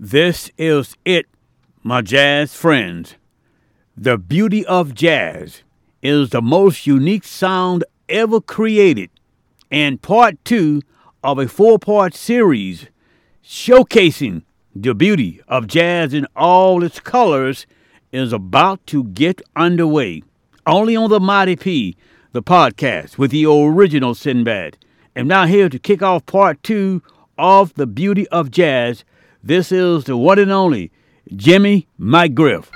This is it, my jazz friends. The beauty of jazz is the most unique sound ever created, and part two of a four part series showcasing the beauty of jazz in all its colors is about to get underway. Only on the Mighty P, the podcast with the original Sinbad. And now here to kick off part two of the beauty of jazz. This is the one and only Jimmy McGriff.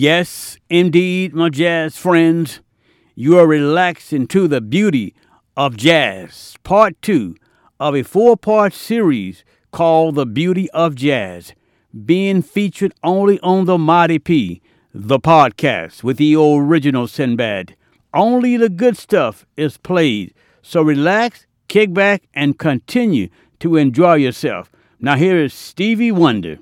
Yes, indeed, my jazz friends, you are relaxing to the beauty of jazz, part two of a four part series called The Beauty of Jazz, being featured only on the Mighty P, the podcast with the original Sinbad. Only the good stuff is played, so relax, kick back, and continue to enjoy yourself. Now, here is Stevie Wonder.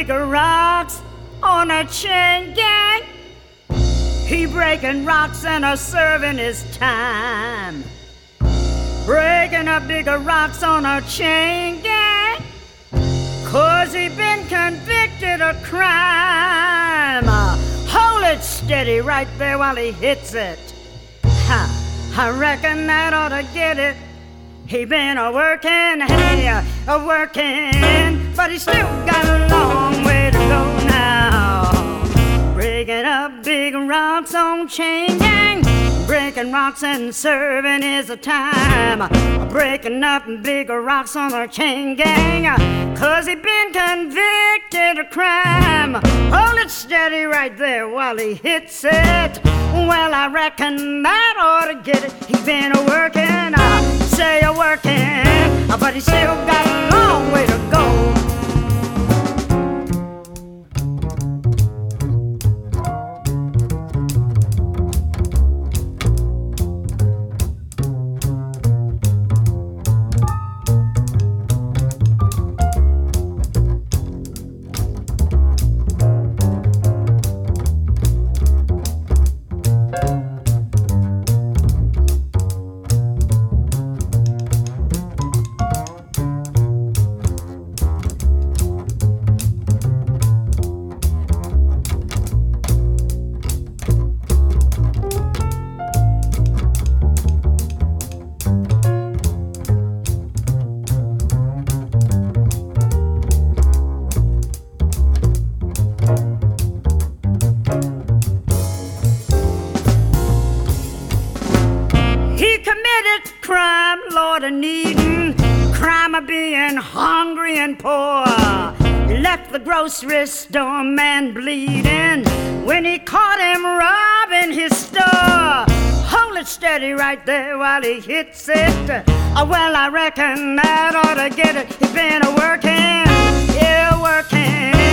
Breaking rocks on a chain gang. He breaking rocks and a serving his time. Breaking up bigger rocks on a chain gang. Cause he been convicted of crime. Uh, hold it steady right there while he hits it. Ha, I reckon that ought to get it. He been a working, hey, a working, but he still got Breaking up big rocks on chain gang, breaking rocks and serving is a time. Breaking up big rocks on a chain gang, cause he been convicted of crime. Hold it steady right there while he hits it. Well, I reckon that ought to get it. He been a working, uh, say a working, but he still got a long way to go. The grocery store man bleeding when he caught him robbing his store. Hold it steady right there while he hits it. Oh, well, I reckon that ought to get it. He's been a working, yeah, working.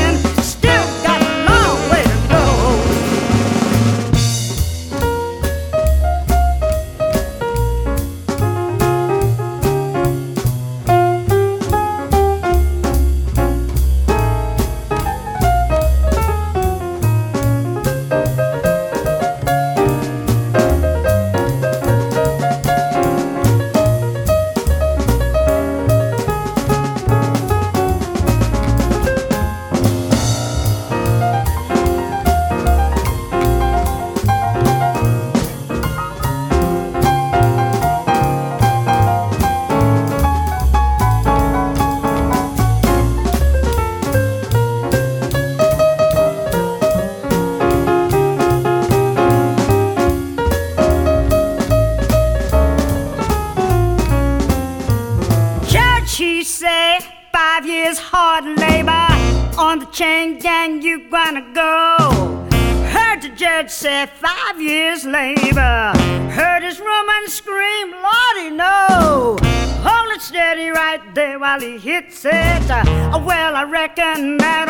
Five years labor. Heard his woman scream, Lordy, no. Hold it steady right there while he hits it. Well, I reckon that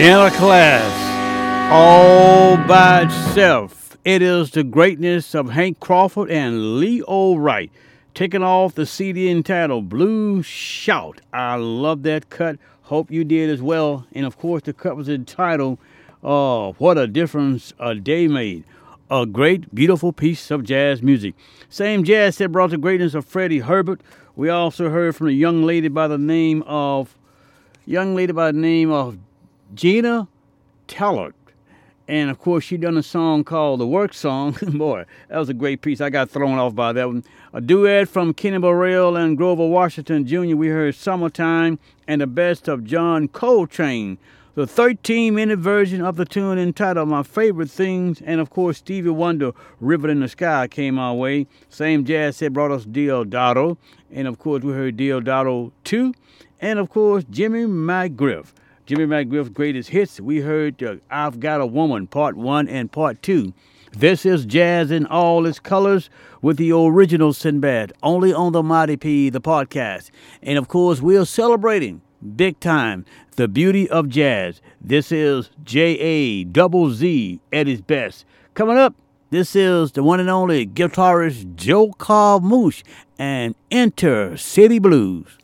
In a class all by itself. It is the greatness of Hank Crawford and Lee Wright. Taking off the CD entitled Blue Shout. I love that cut. Hope you did as well. And of course, the cut was entitled uh, What a Difference a Day Made. A great, beautiful piece of jazz music. Same jazz that brought the greatness of Freddie Hubbard. We also heard from a young lady by the name of young lady by the name of Gina Tellert. And of course, she done a song called The Work Song. Boy, that was a great piece. I got thrown off by that one. A duet from Kenny Burrell and Grover Washington Jr. We heard Summertime and the best of John Coltrane. The 13 minute version of the tune entitled My Favorite Things. And of course, Stevie Wonder, River in the Sky came our way. Same jazz set brought us Deodato. And of course, we heard Deodato 2. And of course, Jimmy McGriff. Jimmy McGriff's greatest hits. We heard uh, I've Got a Woman, Part 1 and Part 2. This is jazz in all its colors with the original Sinbad, only on the Mighty P, the podcast. And of course, we're celebrating big time the beauty of jazz. This is J A double Z at his best. Coming up, this is the one and only guitarist Joe Carmouche and Inner City Blues.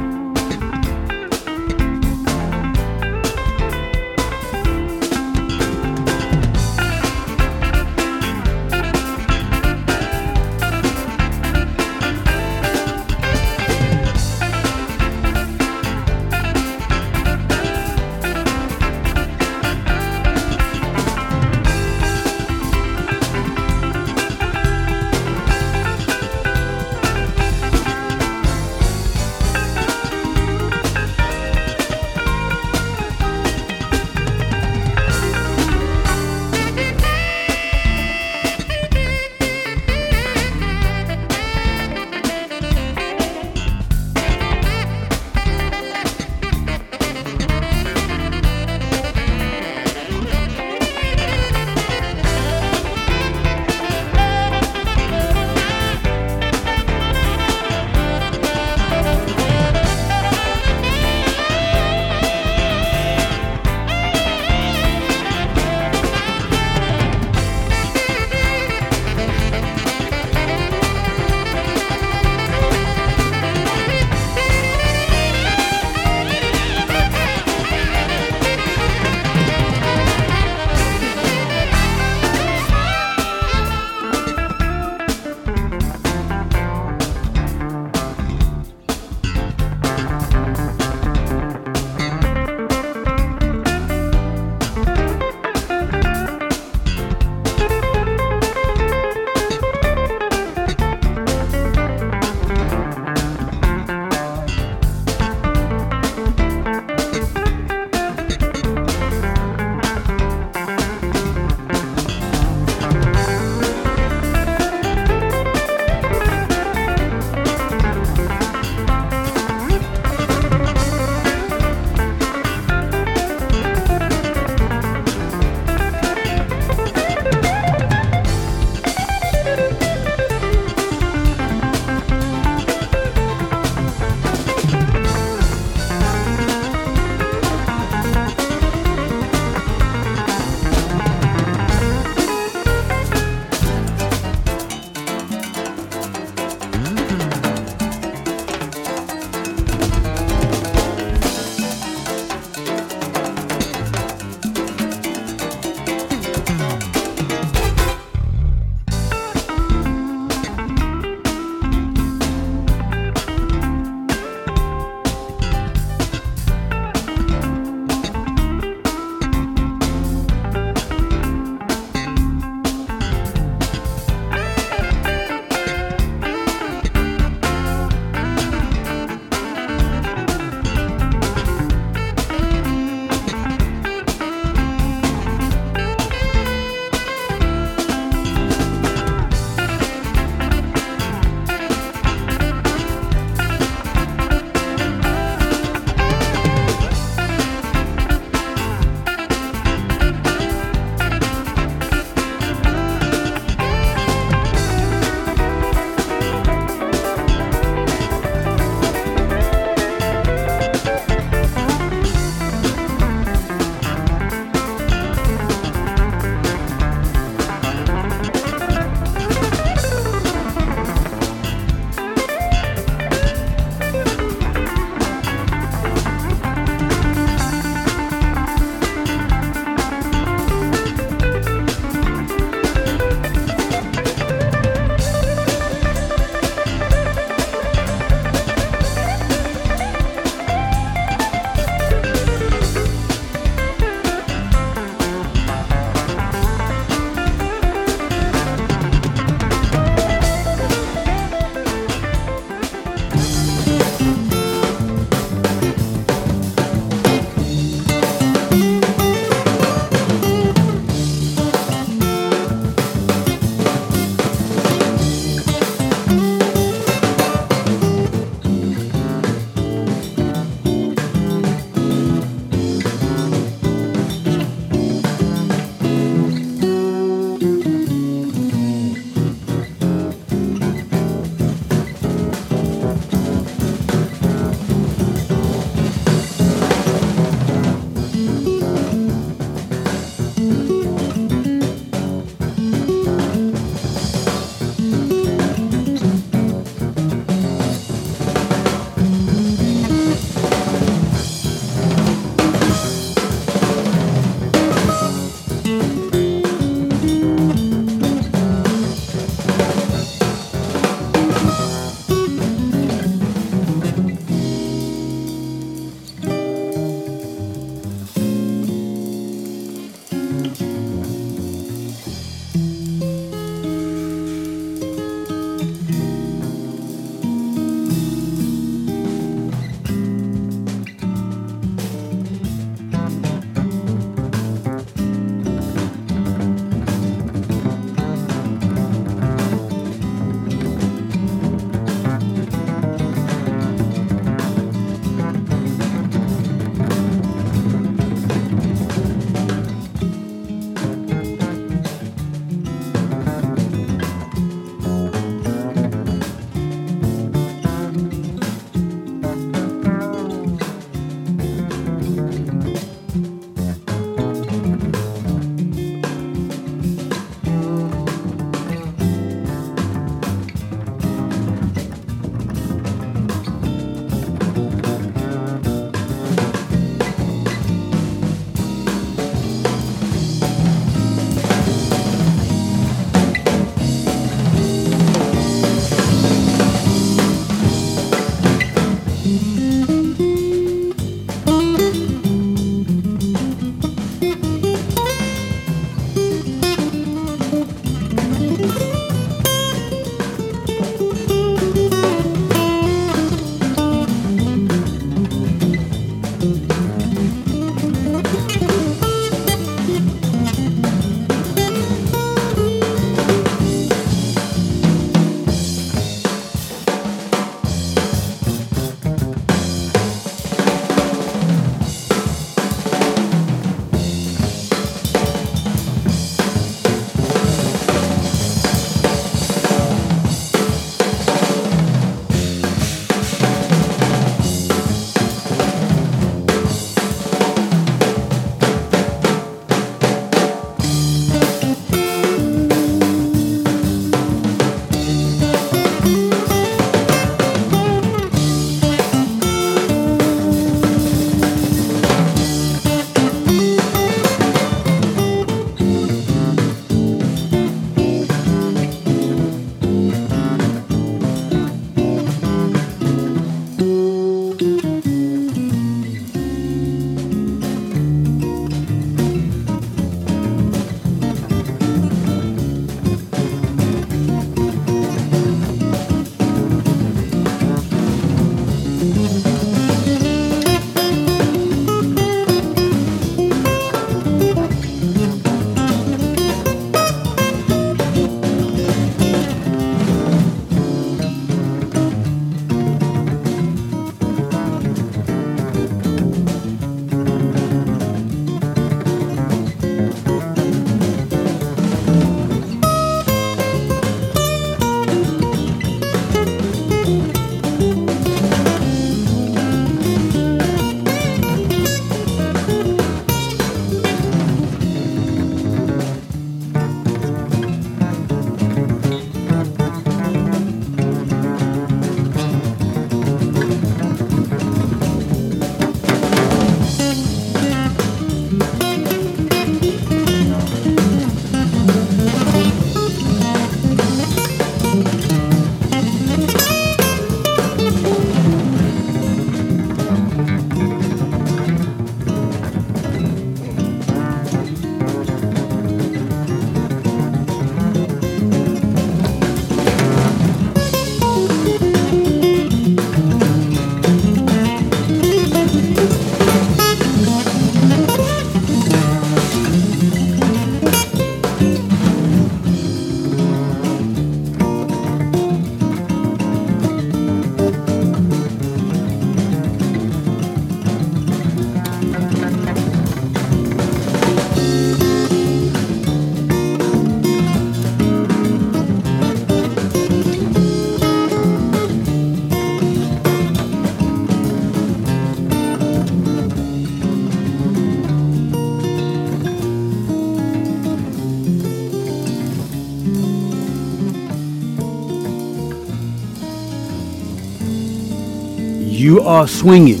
Are swinging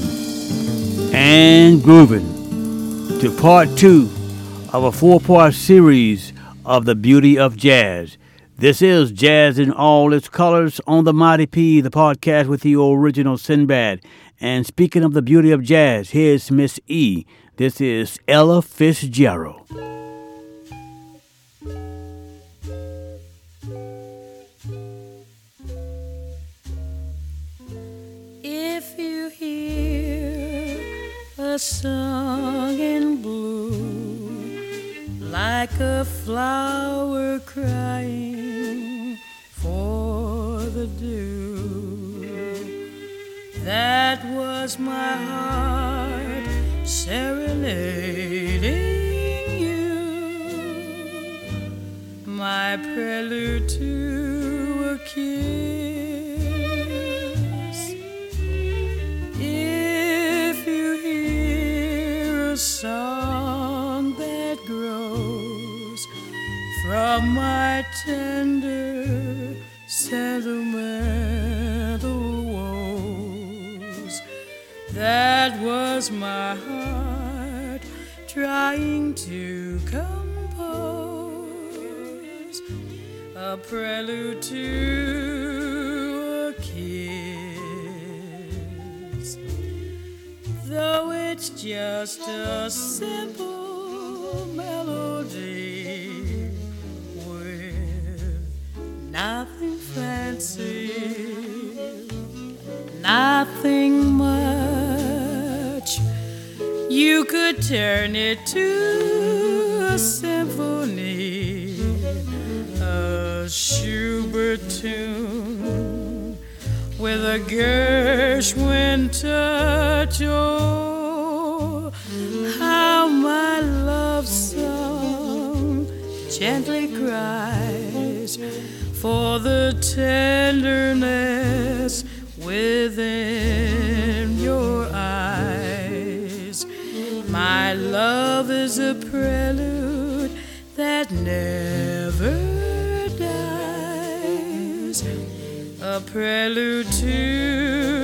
and grooving to part two of a four part series of the beauty of jazz. This is Jazz in All Its Colors on the Mighty P, the podcast with the original Sinbad. And speaking of the beauty of jazz, here's Miss E. This is Ella Fitzgerald. A song in blue, like a flower crying for the dew, that was my heart serenading you, my prelude to a kiss. My tender sentimental woes, that was my heart trying to compose a prelude to a kiss. Though it's just a simple melody nothing fancy, nothing much, you could turn it to a symphony, a Schubert tune with a Gershwin touch. Oh, how my love song gently cries for the tenderness within your eyes. My love is a prelude that never dies a prelude to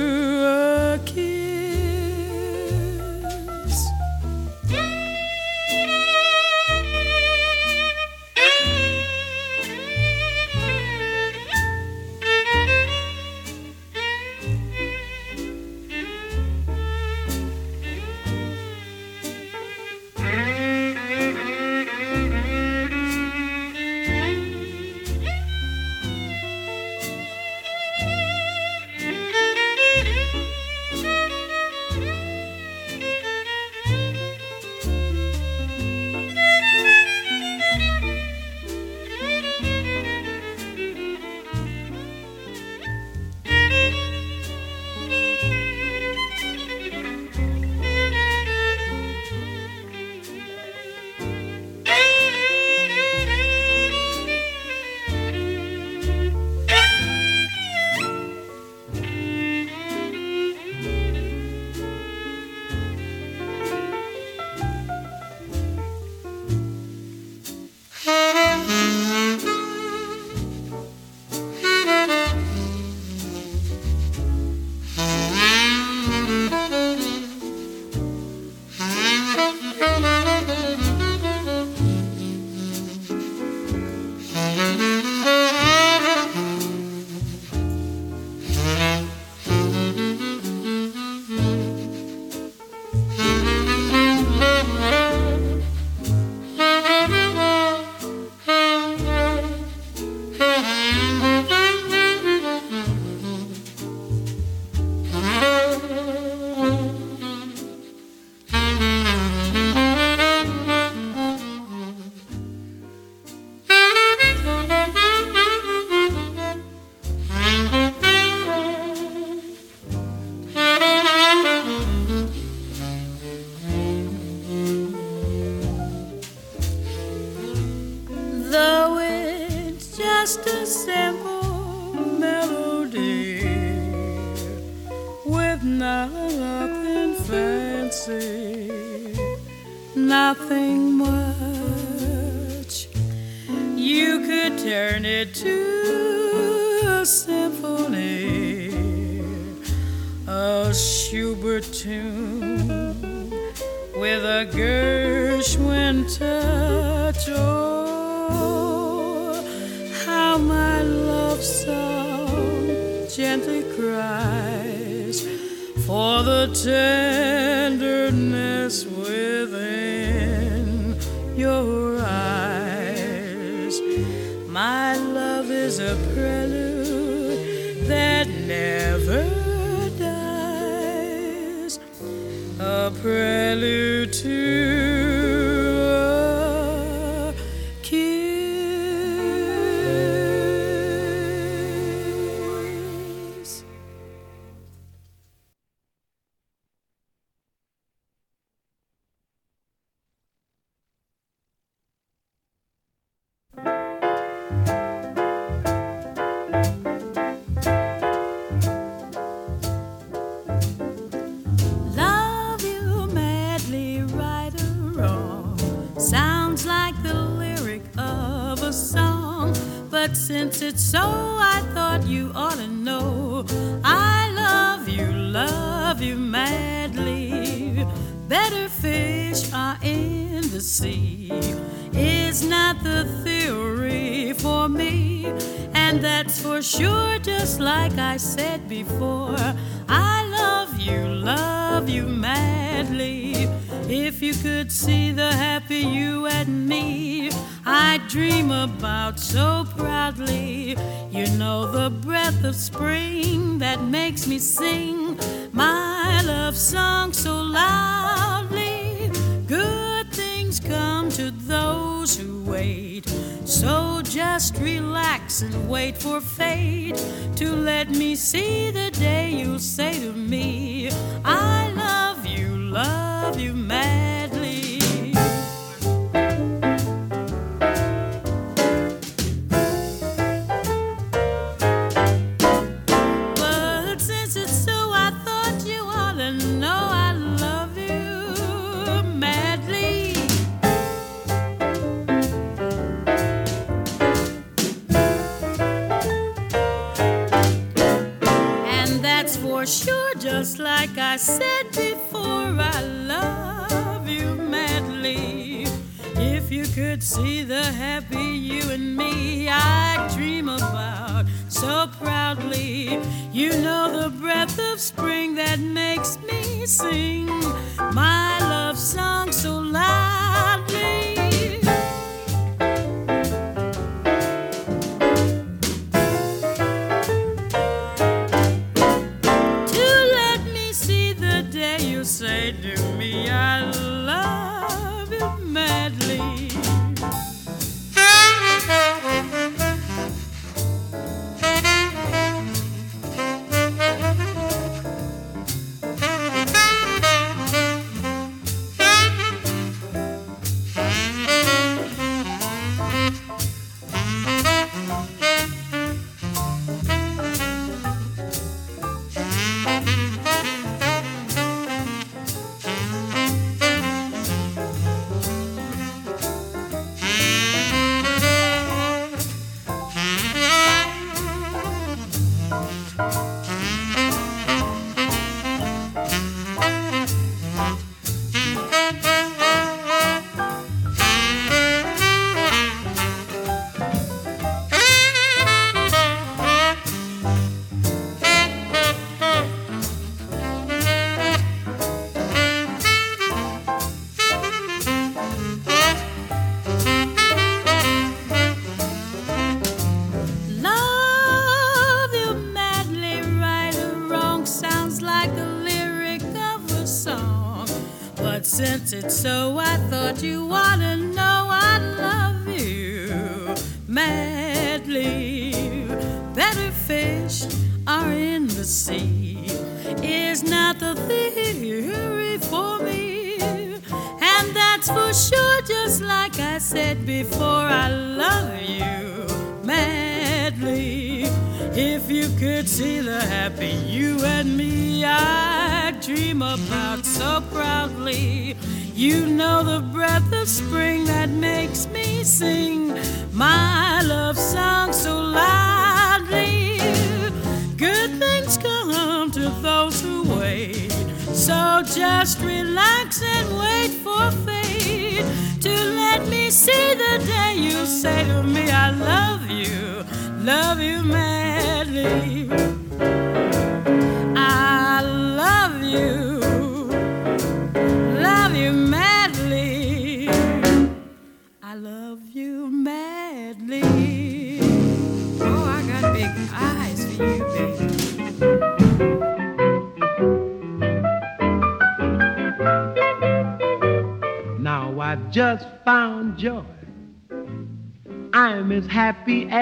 for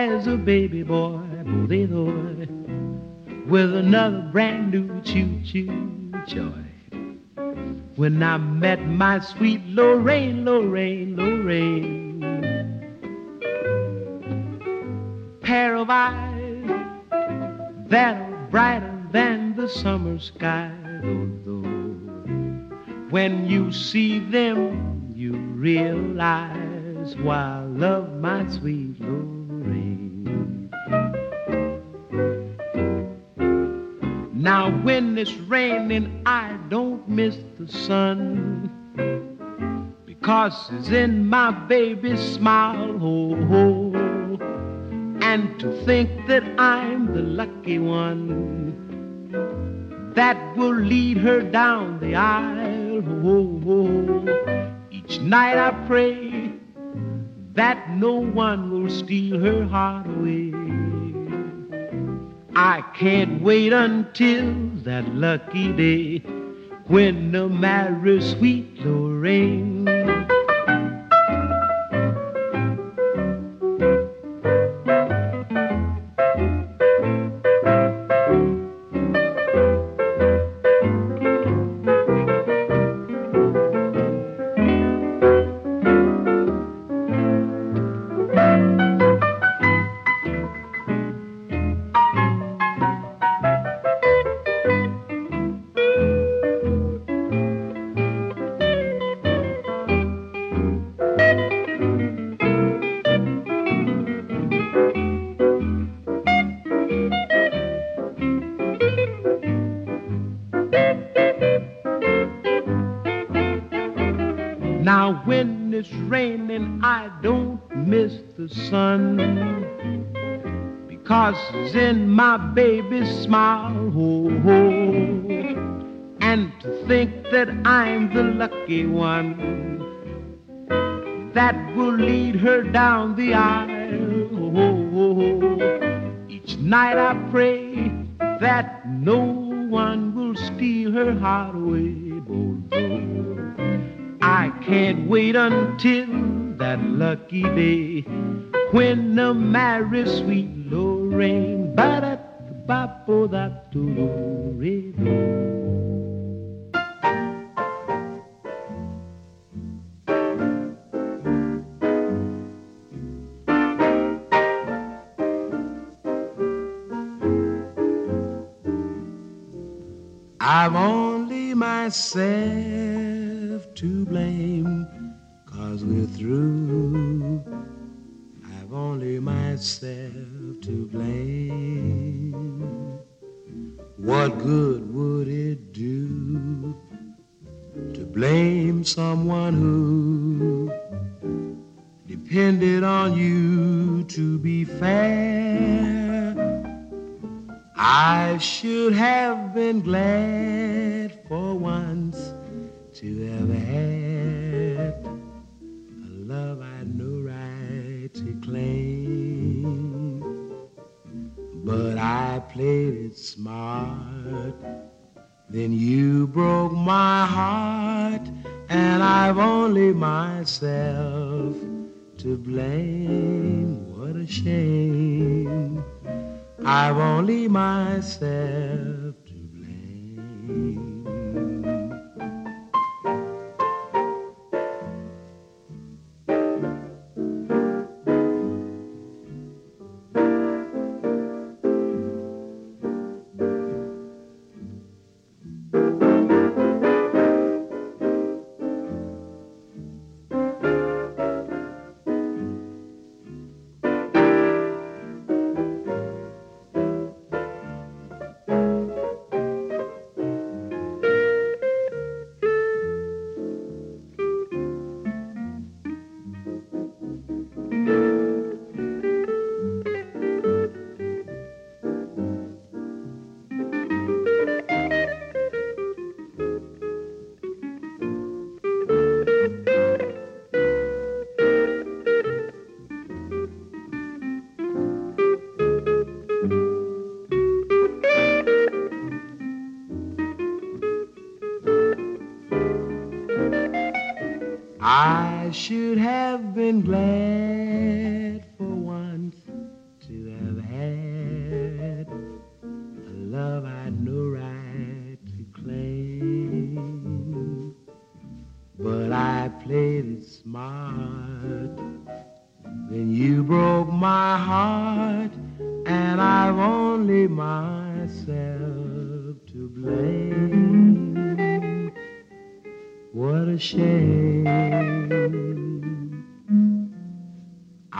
as a baby boy, boy, with another brand new choo-choo joy. When I met my sweet Lorraine, Lorraine, Lorraine, pair of eyes that are brighter than the summer sky. When you see them, you realize why I love my sweet Lorraine. Now when it's raining, I don't miss the sun because it's in my baby's smile. Oh, oh. And to think that I'm the lucky one that will lead her down the aisle. Oh, oh. oh. Each night I pray that no one will steal her heart away. I can't wait until that lucky day when the marry sweet Lorraine. Sun because it's in my baby's smile. Oh, oh. And to think that I'm the lucky one that will lead her down the aisle. Oh. Each night I pray that no one will steal her heart away. Oh. I can't wait until that lucky day when the marry sweet Lorraine. ba da ba bo da do re do. I've only myself to blame, cause we're through. I've only myself to blame. What good would it do to blame someone who depended on you to be fair? I should have been glad for once to have had But I played it smart. Then you broke my heart, and I've only myself to blame. What a shame. I've only myself to blame.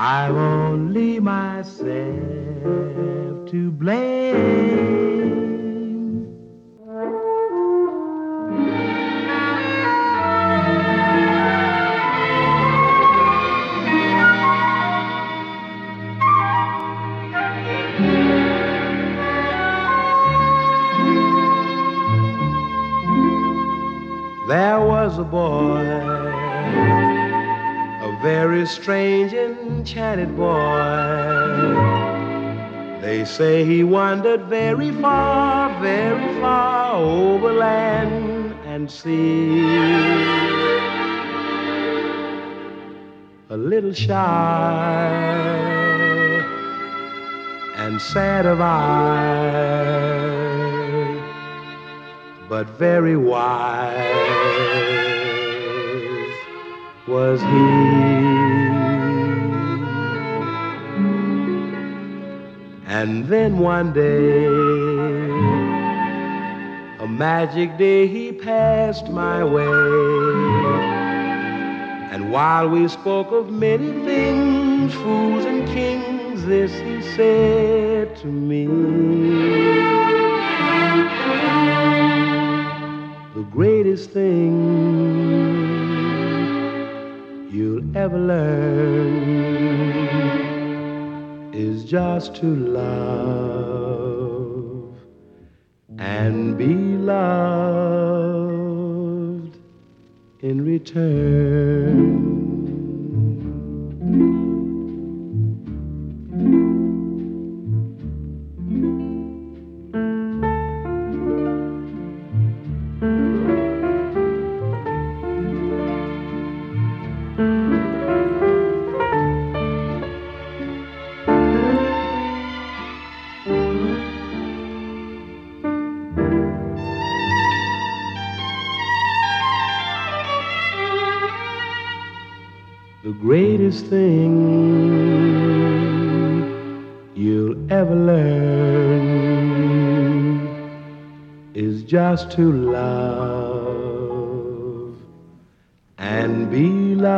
I've only myself to blame. Say he wandered very far, very far over land and sea. A little shy and sad of eye but very wise was he. And then one day, a magic day, he passed my way. And while we spoke of many things, fools and kings, this he said to me. The greatest thing you'll ever learn just to love and be loved in return. Just to love and be loved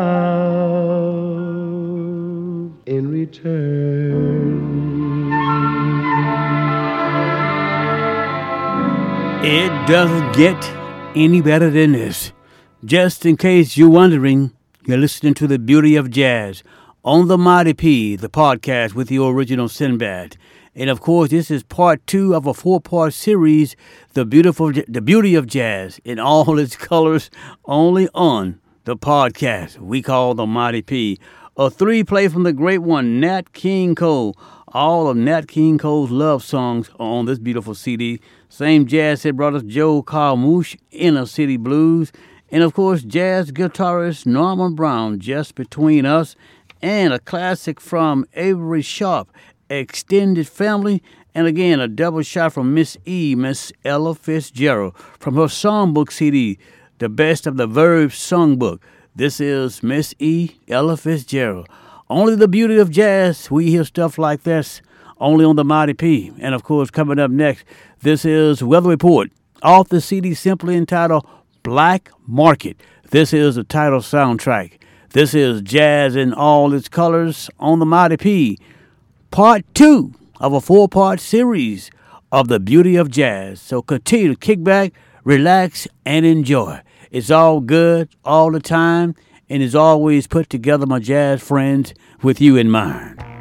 in return. It doesn't get any better than this. Just in case you're wondering, you're listening to the beauty of jazz on the Mighty P, the podcast with the original Sinbad. And of course, this is part two of a four-part series, the beautiful, the beauty of jazz in all its colors, only on the podcast we call the Mighty P. A three-play from the great one, Nat King Cole. All of Nat King Cole's love songs are on this beautiful CD. Same jazz that brought us Joe Carmouche, Inner City Blues, and of course, jazz guitarist Norman Brown, Just Between Us, and a classic from Avery Sharpe, Extended Family, and again, a double shot from Miss E, Miss Ella Fitzgerald, from her songbook CD, The Best of the Verbs Songbook. This is Miss E, Ella Fitzgerald. Only the beauty of jazz, we hear stuff like this only on the Mighty P. And of course, coming up next, this is Weather Report off the CD simply entitled Black Market. This is the title soundtrack. This is Jazz in all its colors on the Mighty P. Part two of a four part series of the beauty of jazz. So continue to kick back, relax, and enjoy. It's all good all the time, and is always put together, my jazz friends, with you in mind.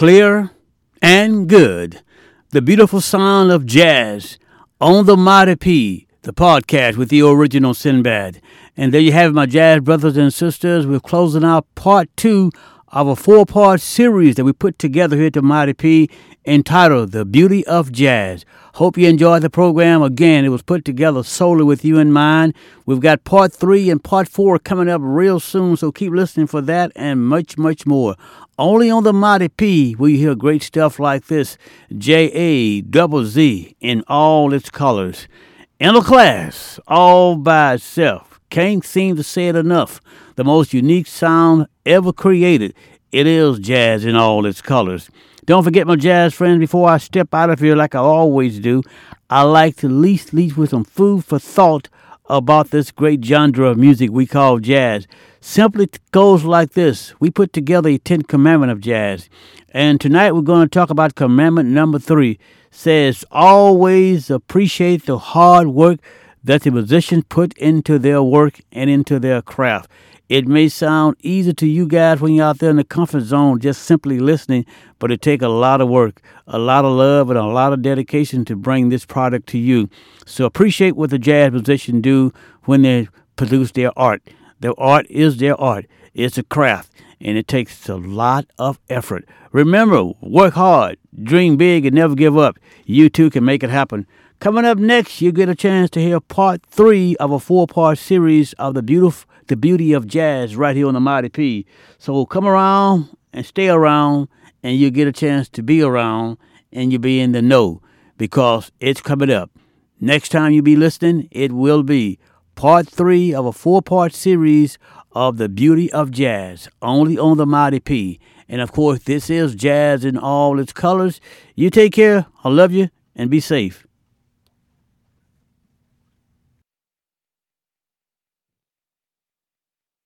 Clear, and good. The beautiful sound of jazz on the Mighty P, the podcast with the original Sinbad. And there you have it, my jazz brothers and sisters. We're closing out part two of a four part series that we put together here at the Mighty P entitled The Beauty of Jazz. Hope you enjoyed the program. Again, it was put together solely with you in mind. We've got part three and part four coming up real soon, so keep listening for that and much, much more. Only on the Mighty P will you hear great stuff like this J A double Z in all its colors. In a class, all by itself. Can't seem to say it enough. The most unique sound ever created. It is jazz in all its colors. Don't forget, my jazz friends, before I step out of here like I always do, I like to least leave with some food for thought about this great genre of music we call jazz. Simply goes like this We put together a Ten Commandment of jazz. And tonight we're going to talk about commandment number three. Says, always appreciate the hard work that the musicians put into their work and into their craft. It may sound easy to you guys when you're out there in the comfort zone just simply listening, but it takes a lot of work, a lot of love, and a lot of dedication to bring this product to you. So appreciate what the jazz musicians do when they produce their art. Their art is their art. It's a craft, and it takes a lot of effort. Remember, work hard, dream big, and never give up. You too can make it happen. Coming up next, you get a chance to hear part three of a four-part series of the beautiful, the beauty of jazz, right here on the Mighty P. So come around and stay around, and you get a chance to be around, and you be in the know because it's coming up. Next time you be listening, it will be part three of a four-part series of the beauty of jazz, only on the Mighty P. And of course, this is jazz in all its colors. You take care. I love you, and be safe.